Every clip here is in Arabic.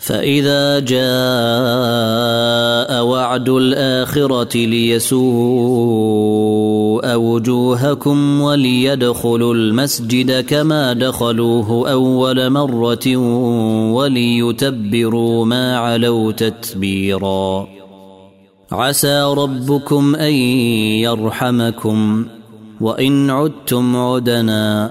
فإذا جاء وعد الآخرة ليسوء وجوهكم وليدخلوا المسجد كما دخلوه أول مرة وليتبروا ما علوا تتبيرا. عسى ربكم أن يرحمكم. وإن عدتم عدنا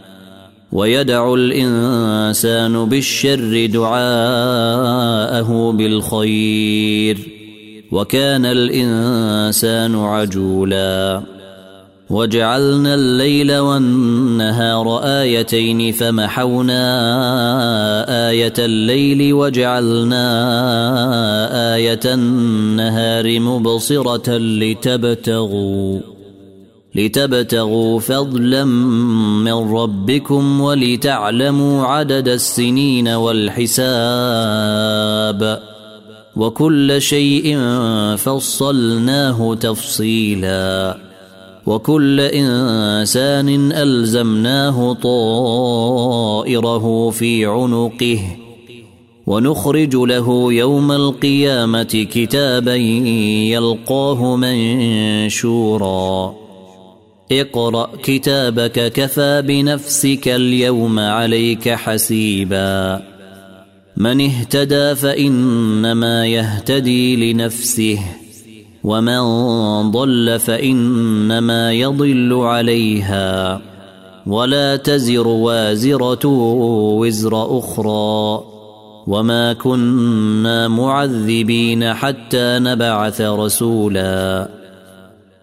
ويدع الإنسان بالشر دعاءه بالخير وكان الإنسان عجولا. وجعلنا الليل والنهار آيتين فمحونا آية الليل وجعلنا آية النهار مبصرة لتبتغوا. لتبتغوا فضلا من ربكم ولتعلموا عدد السنين والحساب وكل شيء فصلناه تفصيلا وكل إنسان ألزمناه طائره في عنقه ونخرج له يوم القيامة كتابا يلقاه منشورا اقرأ كتابك كفى بنفسك اليوم عليك حسيبا. من اهتدى فإنما يهتدي لنفسه ومن ضل فإنما يضل عليها. ولا تزر وازرة وزر أخرى. وما كنا معذبين حتى نبعث رسولا.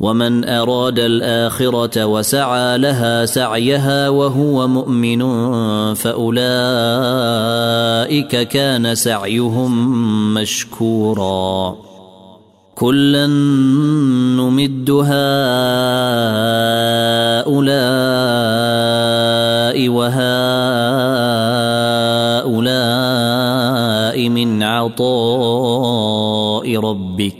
ومن أراد الآخرة وسعى لها سعيها وهو مؤمن فأولئك كان سعيهم مشكورا. كلا نمد هؤلاء وهؤلاء من عطاء ربك.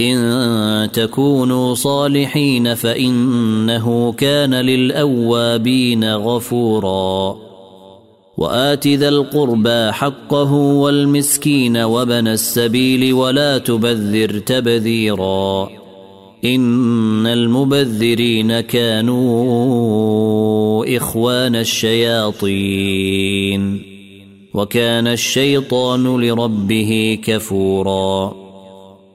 إن تكونوا صالحين فإنه كان للأوابين غفورا. وآت ذا القربى حقه والمسكين وبن السبيل ولا تبذر تبذيرا. إن المبذرين كانوا إخوان الشياطين. وكان الشيطان لربه كفورا.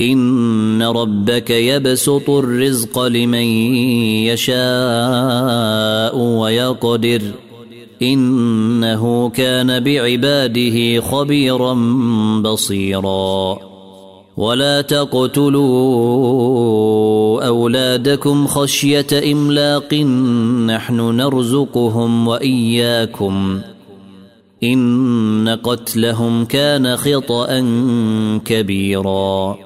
إن ربك يبسط الرزق لمن يشاء ويقدر إنه كان بعباده خبيرا بصيرا ولا تقتلوا أولادكم خشية إملاق نحن نرزقهم وإياكم إن قتلهم كان خطأ كبيرا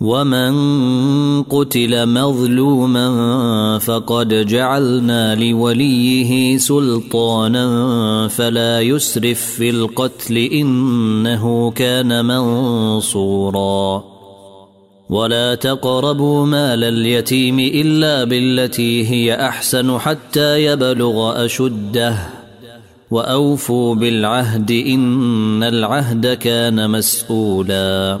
ومن قتل مظلوما فقد جعلنا لوليه سلطانا فلا يسرف في القتل انه كان منصورا ولا تقربوا مال اليتيم الا بالتي هي احسن حتى يبلغ اشده واوفوا بالعهد ان العهد كان مسؤولا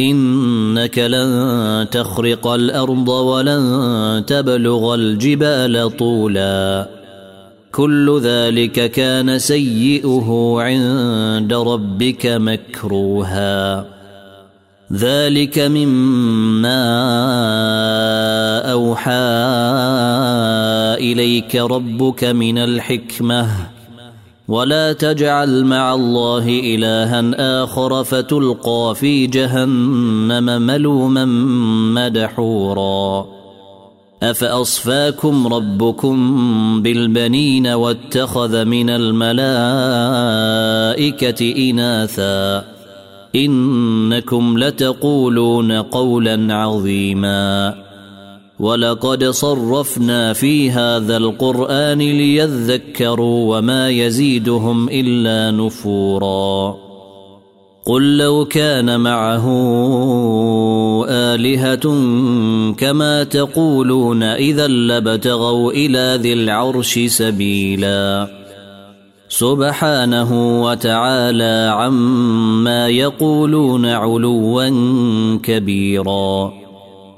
إنك لن تخرق الأرض ولن تبلغ الجبال طولا. كل ذلك كان سيئه عند ربك مكروها. ذلك مما أوحى إليك ربك من الحكمة. ولا تجعل مع الله إلها آخر فتلقى في جهنم ملوما مدحورا. أفأصفاكم ربكم بالبنين واتخذ من الملائكة إناثا؟ إنكم لتقولون قولا عظيما. ولقد صرفنا في هذا القران ليذكروا وما يزيدهم الا نفورا قل لو كان معه الهه كما تقولون اذا لبتغوا إلى ذي العرش سبيلا سبحانه وتعالى عما يقولون علوا كبيرا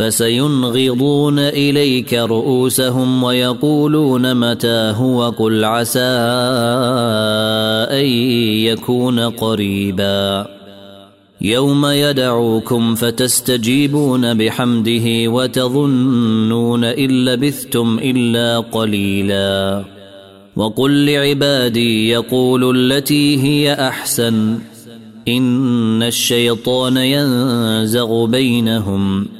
فسينغضون إليك رؤوسهم ويقولون متى هو قل عسى أن يكون قريبا. يوم يدعوكم فتستجيبون بحمده وتظنون إن لبثتم إلا قليلا. وقل لعبادي يقولوا التي هي أحسن. إن الشيطان ينزغ بينهم.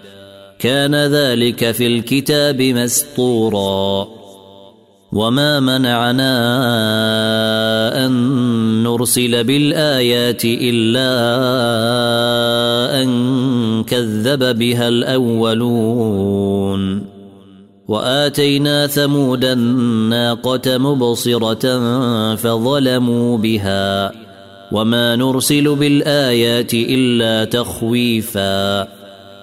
كان ذلك في الكتاب مسطورا. وما منعنا أن نرسل بالآيات إلا أن كذب بها الأولون. وآتينا ثمود الناقة مبصرة فظلموا بها. وما نرسل بالآيات إلا تخويفا.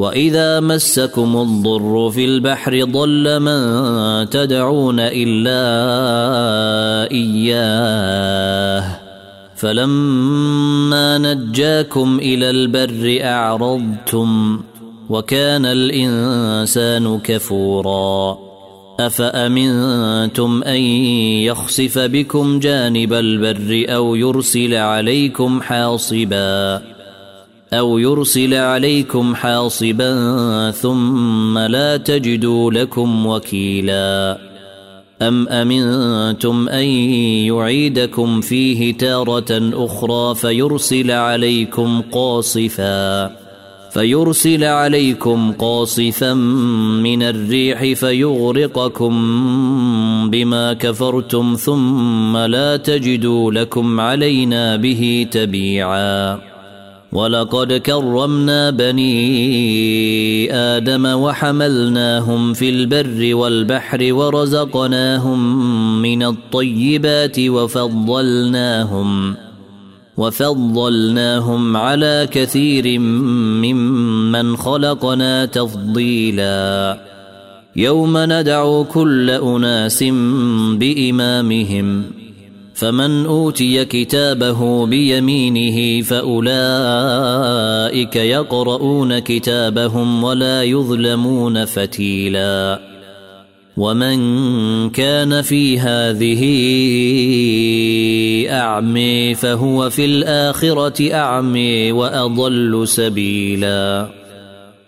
واذا مسكم الضر في البحر ضل من تدعون الا اياه فلما نجاكم إلى البر اعرضتم وكان الانسان كفورا افامنتم ان يخسف بكم جانب البر أو يرسل عليكم حاصبا أو يرسل عليكم حاصبا ثم لا تجدوا لكم وكيلا. أم أمنتم أن يعيدكم فيه تارة أخرى فيرسل عليكم قاصفا؟ فيرسل عليكم قاصفا من الريح فيغرقكم بما كفرتم ثم لا تجدوا لكم علينا به تبيعا. ولقد كرمنا بني آدم وحملناهم في البر والبحر ورزقناهم من الطيبات وفضلناهم وفضلناهم على كثير ممن خلقنا تفضيلا. يوم ندعو كل أناس بإمامهم فمن أوتي كتابه بيمينه فأولئك يقرؤون كتابهم ولا يظلمون فتيلا. ومن كان في هذه اعمي فهو في الآخرة اعمي وأضل سبيلا.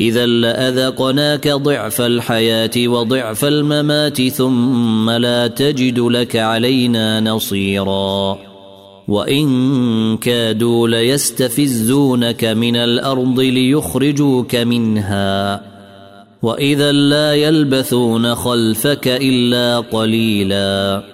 إذا لأذقناك ضعف الحياة وضعف الممات ثم لا تجد لك علينا نصيرا. وإن كادوا ليستفزونك من الأرض ليخرجوك منها. وإذا لا يلبثون خلفك إلا قليلاً.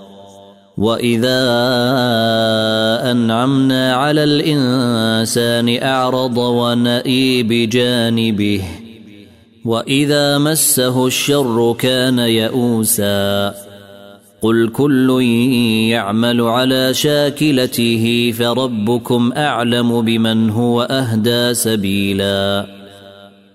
واذا انعمنا على الانسان اعرض ونئي بجانبه واذا مسه الشر كان يئوسا قل كل يعمل على شاكلته فربكم اعلم بمن هو اهدى سبيلا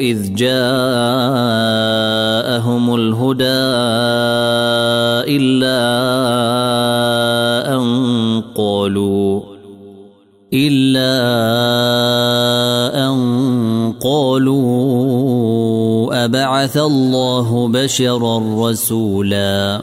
إذ جاءهم الهدى إلا أن قالوا إلا أن قالوا أبعث الله بشرا رسولا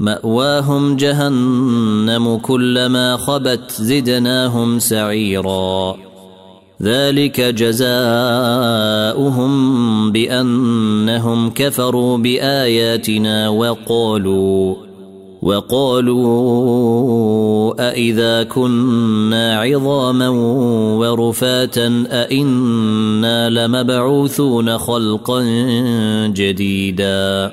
مأواهم جهنم كلما خبت زدناهم سعيرا. ذلك جزاؤهم بأنهم كفروا بآياتنا وقالوا وقالوا أإذا كنا عظاما ورفاتا أإنا لمبعوثون خلقا جديدا.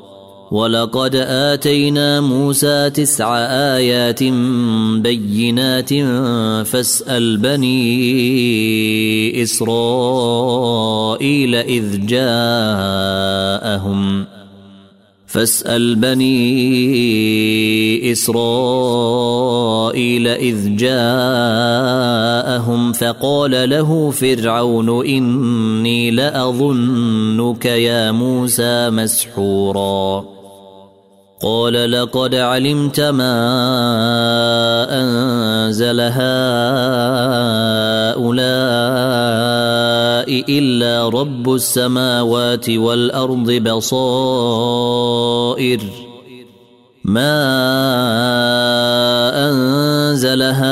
ولقد آتينا موسى تسع آيات بينات فاسأل بني إسرائيل إذ جاءهم. فاسأل بني إسرائيل إذ جاءهم فقال له فرعون إني لأظنك يا موسى مسحورا. قال لقد علمت ما أنزل هؤلاء إلا رب السماوات والأرض بصائر. ما أنزل هؤلاء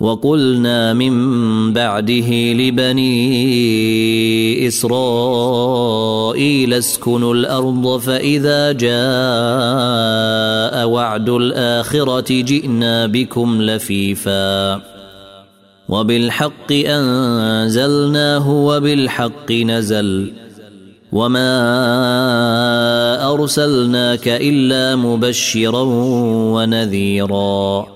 وقلنا من بعده لبني إسرائيل اسكنوا الأرض فإذا جاء وعد الآخرة جئنا بكم لفيفا. وبالحق أنزلناه وبالحق نزل. وما أرسلناك إلا مبشرا ونذيرا.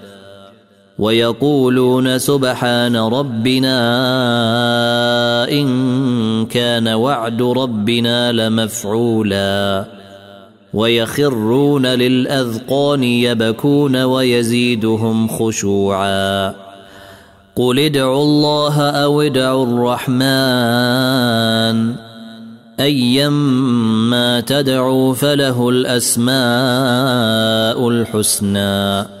ويقولون سبحان ربنا إن كان وعد ربنا لمفعولا ويخرون للأذقان يبكون ويزيدهم خشوعا قل ادعوا الله أو ادعوا الرحمن ايما تدعوا فله الأسماء الحسنى